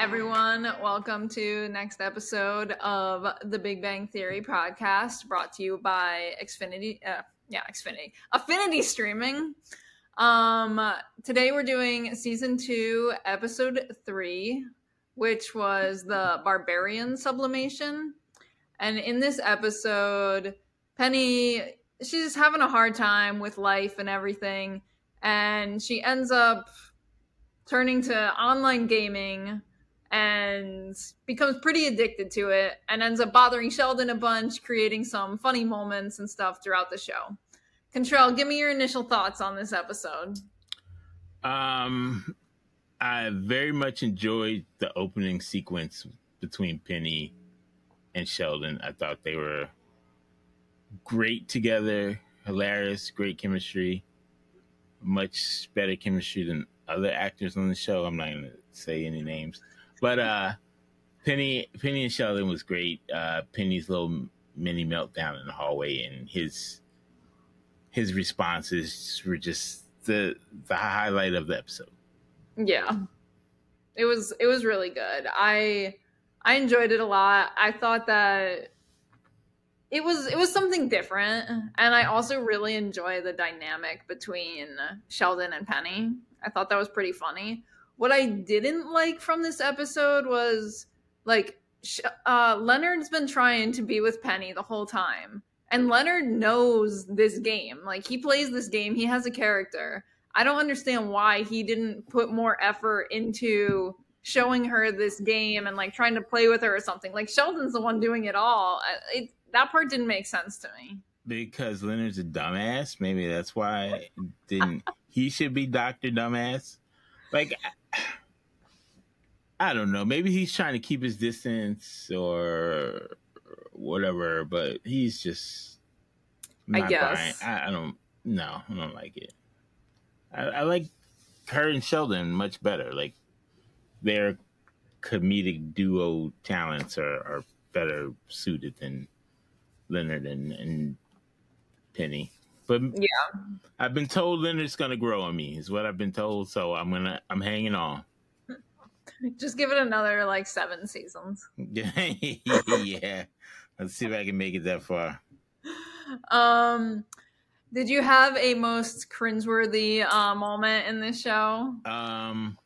everyone. Welcome to next episode of the Big Bang Theory podcast, brought to you by Xfinity. Uh, yeah, Xfinity, Affinity Streaming. Um, today we're doing season two, episode three, which was the Barbarian Sublimation. And in this episode, Penny, she's having a hard time with life and everything, and she ends up turning to online gaming and becomes pretty addicted to it and ends up bothering Sheldon a bunch, creating some funny moments and stuff throughout the show. Contrell, give me your initial thoughts on this episode. Um, I very much enjoyed the opening sequence between Penny and Sheldon. I thought they were great together, hilarious, great chemistry, much better chemistry than other actors on the show. I'm not going to say any names. But uh, Penny, Penny and Sheldon was great. Uh, Penny's little mini meltdown in the hallway and his his responses were just the the highlight of the episode. Yeah, it was it was really good. I I enjoyed it a lot. I thought that it was it was something different, and I also really enjoy the dynamic between Sheldon and Penny. I thought that was pretty funny. What I didn't like from this episode was like uh, Leonard's been trying to be with Penny the whole time, and Leonard knows this game. Like he plays this game, he has a character. I don't understand why he didn't put more effort into showing her this game and like trying to play with her or something. Like Sheldon's the one doing it all. It, that part didn't make sense to me. Because Leonard's a dumbass. Maybe that's why didn't he should be Doctor Dumbass. Like I don't know. Maybe he's trying to keep his distance or whatever, but he's just. I guess. I, I, don't. No, I don't like it. I, I like her and Sheldon much better. Like their comedic duo talents are, are better suited than Leonard and, and Penny. But yeah, I've been told Leonard's gonna grow on me. Is what I've been told. So I'm gonna I'm hanging on. Just give it another like seven seasons. yeah. Let's see if I can make it that far. Um, did you have a most cringeworthy uh, moment in this show? Um,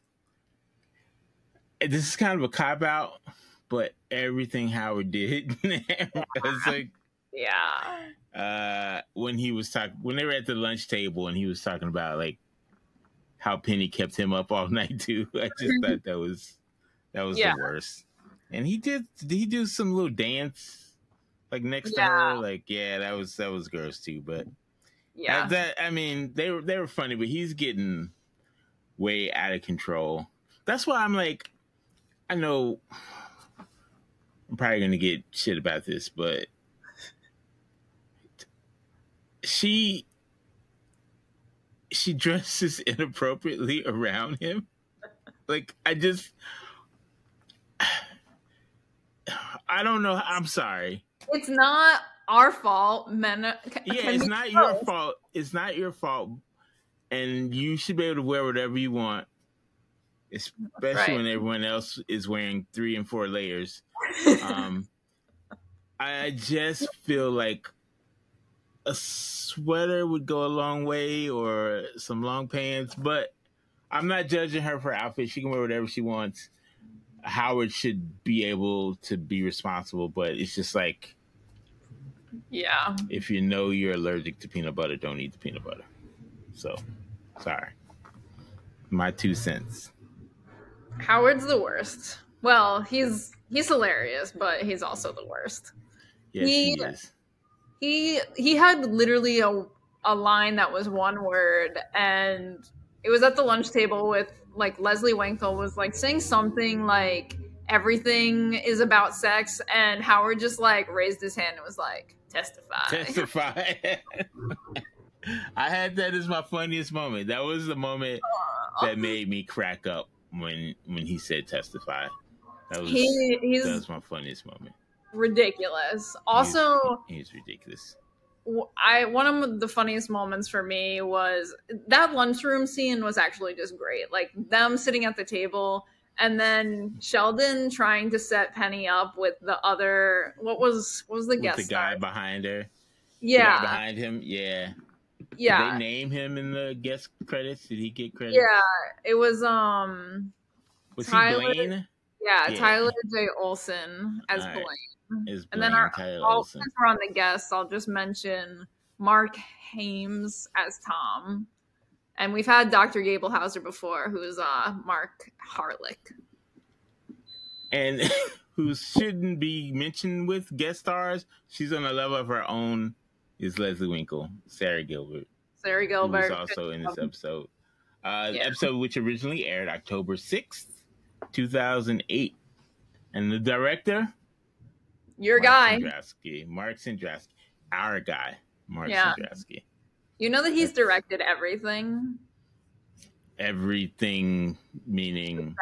this is kind of a cop out, but everything Howard did was like, yeah. Uh, when he was talking, when they were at the lunch table, and he was talking about like how Penny kept him up all night too. I just thought that was that was yeah. the worst. And he did did he do some little dance like next yeah. to her? Like yeah, that was that was gross too. But yeah, that I mean they were they were funny, but he's getting way out of control. That's why I'm like, I know I'm probably gonna get shit about this, but she she dresses inappropriately around him. Like I just I don't know. I'm sorry. It's not our fault. Men Yeah, it's not your fault. It's not your fault. And you should be able to wear whatever you want. Especially right. when everyone else is wearing three and four layers. Um I just feel like a sweater would go a long way or some long pants, but I'm not judging her for outfit. She can wear whatever she wants. Howard should be able to be responsible, but it's just like Yeah. If you know you're allergic to peanut butter, don't eat the peanut butter. So sorry. My two cents. Howard's the worst. Well, he's he's hilarious, but he's also the worst. Yes, he, he is he he had literally a a line that was one word and it was at the lunch table with like Leslie Winkle was like saying something like everything is about sex and Howard just like raised his hand and was like testify. Testify. I had that as my funniest moment. That was the moment that made me crack up when when he said testify. That was he, that was my funniest moment ridiculous. Also, he's, he's, ridiculous. I one of the funniest moments for me was that lunchroom scene was actually just great. Like them sitting at the table and then Sheldon trying to set Penny up with the other. What was what was the With guest the guy star? behind her. Yeah, behind him. Yeah. Did yeah, they name him in the guest credits? Did he get credit? yeah. It was um, Was Tyler- he Blaine? yeah, Yeah. Tyler J. Olson as Alright. Blaine. Is And then our- All since we're on the guests, I'll just mention Mark Hames as Tom. And we've had Dr. Gablehauser before, who is uh Mark Harelik. and who shouldn't be mentioned with guest stars. She's on a level of her own. Is Leslie Winkle, Sara Gilbert, Sara Gilbert. was also in this episode. Uh, Yeah. episode which originally aired October sixth, two thousand eight, and the director Your Mark guy. Cendrowski, Mark Cendrowski, our guy, Mark Yeah. Cendrowski. You know that he's directed everything. Everything meaning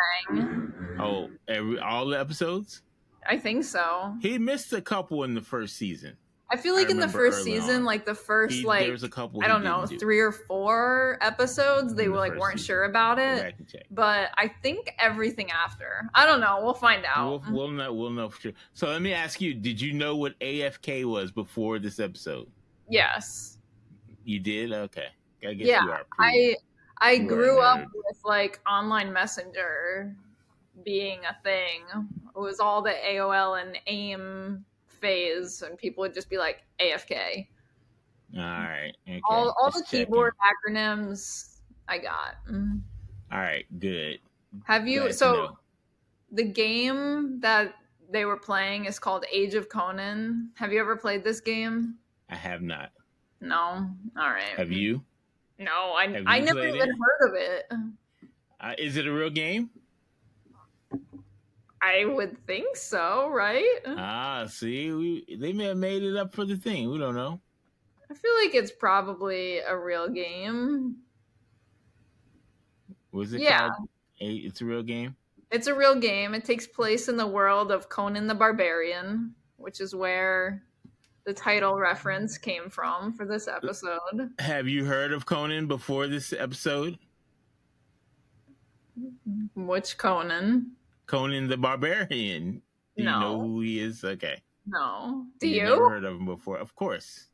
oh every all the episodes. I think so. He missed a couple in the first season. I feel like I in the first season, on. like the first He, like there was a couple. I don't know, do. three or four episodes, they were the like weren't season. sure about it. check. But I think everything after. I don't know. We'll find out. We'll, we'll know. We'll know for sure. So let me ask you: Did you know what AFK was before this episode? yes. You did. Okay. I guess Yeah, you are. I I You are a grew up nerd. with like online messenger being a thing. It was all the AOL and AIM phase, and people would just be like AFK. All right. Okay. all all the checking. keyboard acronyms I got. Mhm. All right. Good. Have you? Glad so the game that they were playing is called Age of Conan. Have you ever played this game? I have not. No. All right. Have you? No, I Have I never even it? heard of it. Uh, is it a real game? I would think so, right? Ah, see, we, they may have made it up for the thing. We don't know. I feel like it's probably a real game. Was it Yeah. called? It's a real game. It's a real game. It takes place in the world of Conan the Barbarian, which is where the title reference came from for this episode. Have you heard of Conan before this episode? Which Conan? Conan the Barbarian. Do you know No. who he is? Okay. No. Do You've you? never heard of him before? Of course.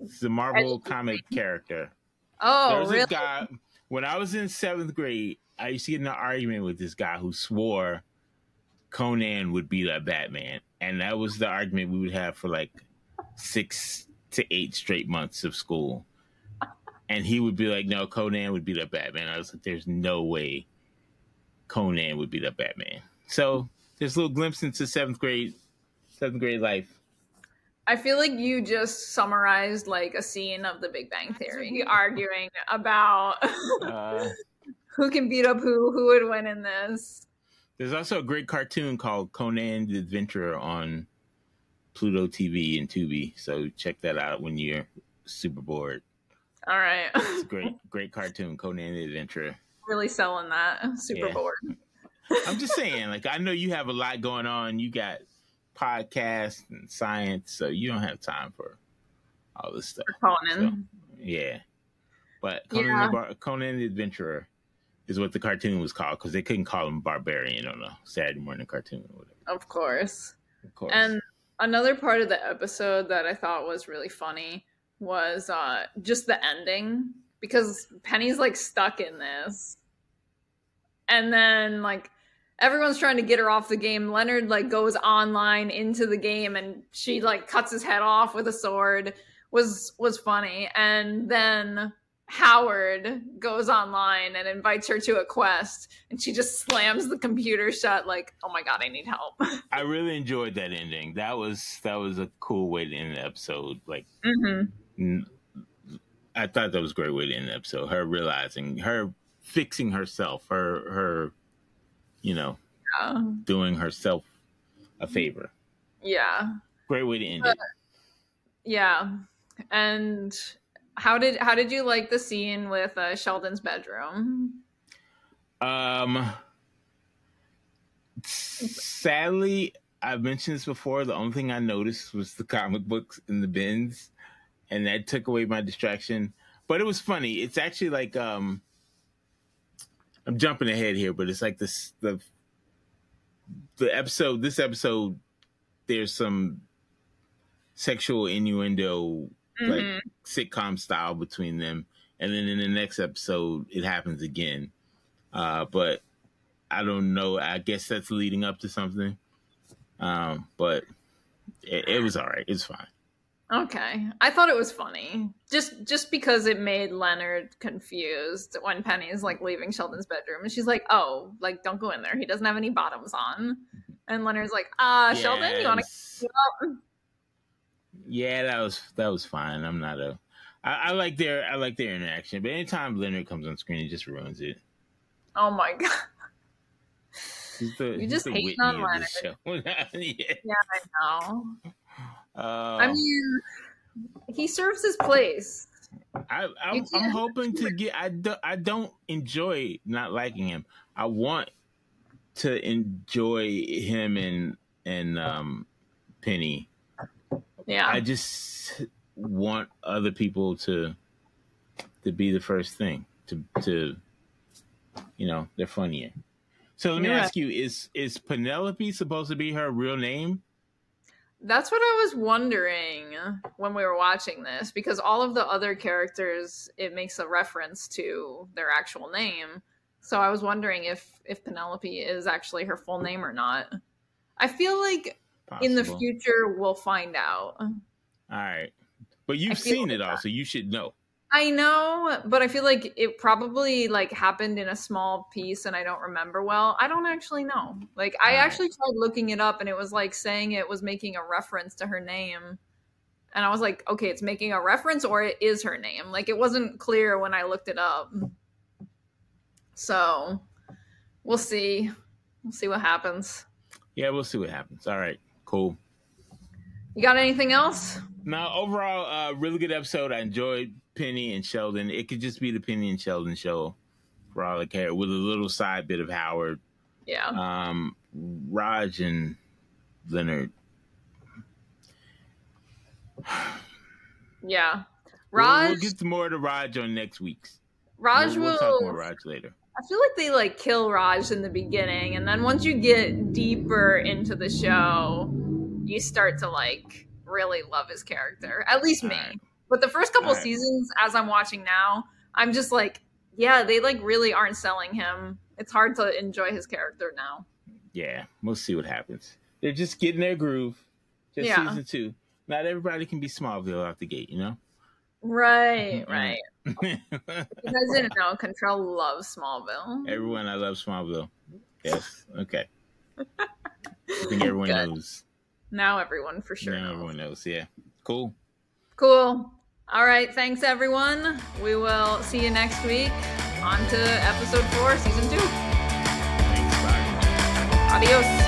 It's a Marvel comic character. Oh, There's really? guy. When I was in seventh grade, I used to get in an argument with this guy who swore Conan would be like Batman, and that was the argument we would have for like six to eight straight months of school. And he would be like, "No, Conan would be the Batman." I was like, "There's no way Conan would be the Batman." So there's a little glimpse into seventh grade, seventh grade life. I feel like you just summarized like a scene of the Big Bang Theory, arguing about Uh, who can beat up who, who would win in this. There's also a great cartoon called Conan the Adventurer on Pluto TV and Tubi. So check that out when you're super bored. All right. It's a great, great cartoon, Conan the Adventurer. Really selling that. Super Yeah. bored. I'm just saying, like, I know you have a lot going on. You got podcasts and science, so you don't have time for all this stuff. Conan. Yeah. But Conan, Yeah. the, Bar- Conan the Adventurer is what the cartoon was called because they couldn't call him Barbarian on a Saturday morning cartoon or whatever. Of course. Of course. And another part of the episode that I thought was really funny was uh just the ending because Penny's like stuck in this. And then like everyone's trying to get her off the game. Leonard like goes online into the game and she like cuts his head off with a sword was was funny. And then Howard goes online and invites her to a quest and she just slams the computer shut like, "Oh my god, I need help." I really enjoyed that ending. That was that was a cool way to end the episode. Like Mhm. n- I thought that was a great way to end the episode. Her realizing, her fixing herself, her her, you know, Yeah. doing herself a favor. Yeah. Great way to end it. Yeah. And how did how did you like the scene with uh, Sheldon's bedroom? Um, sadly, I've mentioned this before. The only thing I noticed was the comic books in the bins, and that took away my distraction. But it was funny. It's actually like um, I'm jumping ahead here, but it's like this the the episode. This episode, there's some sexual innuendo, mm-hmm. like sitcom style between them, and then in the next episode, it happens again. Uh, but I don't know. I guess that's leading up to something. Um, but it, it was all right. It's fine. Okay. I thought it was funny. Just just because it made Leonard confused when Penny's like leaving Sheldon's bedroom and she's like, "Oh, like don't go in there. He doesn't have any bottoms on." And Leonard's like, "Ah, uh, Sheldon, you want to Yeah, that was that was fine. I'm not a I, I like their I like their interaction, but anytime Leonard comes on screen, it just ruins it. Oh my god. The, you just hate on Leonard. yeah. yeah, I know. Uh, I mean, he serves his place. I, I am hoping to get. I do, I don't enjoy not liking him. I want to enjoy him and and um, Penny. Yeah. I just want other people to to be the first thing to to you know they're funnier. So let me yeah. ask you: Is is Penelope supposed to be her real name? That's what I was wondering when we were watching this because all of the other characters it makes a reference to their actual name. So I was wondering if if Penelope is actually her full name or not. I feel like Possible. in the future we'll find out. All right. But you've seen like it all, so you should know. I know, but I feel like it probably like happened in a small piece and I don't remember well. I don't actually know. Like I actually tried looking it up and it was like saying it was making a reference to her name. And I was like, okay, it's making a reference or it is her name. Like it wasn't clear when I looked it up. So, we'll see. We'll see what happens. Yeah, we'll see what happens. All right. Cool. You got anything else? No, overall, uh, really good episode. I enjoyed Penny and Sheldon. It could just be the Penny and Sheldon show for all I care, with a little side bit of Howard. Yeah. Um, Raj and Leonard. yeah. Raj. We'll, we'll, get more to Raj on next week's. Raj we'll, we'll will. talk more Raj later. I feel like they like kill Raj in the beginning, and then once you get deeper into the show, you start to like really love his character. At least me. Right. But the first couple right. seasons, as I'm watching now, I'm just like, yeah, they like really aren't selling him. It's hard to enjoy his character now. Yeah, we'll see what happens. They're just getting their groove. Just yeah. season two. Not everybody can be Smallville out the gate, you know? Right, right. you guys didn't know Contrell loves Smallville. Everyone, I love Smallville. Yes. Okay. I think everyone Good. knows. Now everyone for sure. Now knows. everyone knows. Yeah. Cool. Cool. All right. Thanks, everyone. We will see you next week. On to episode four, season two. Thanks. Bye. Adios.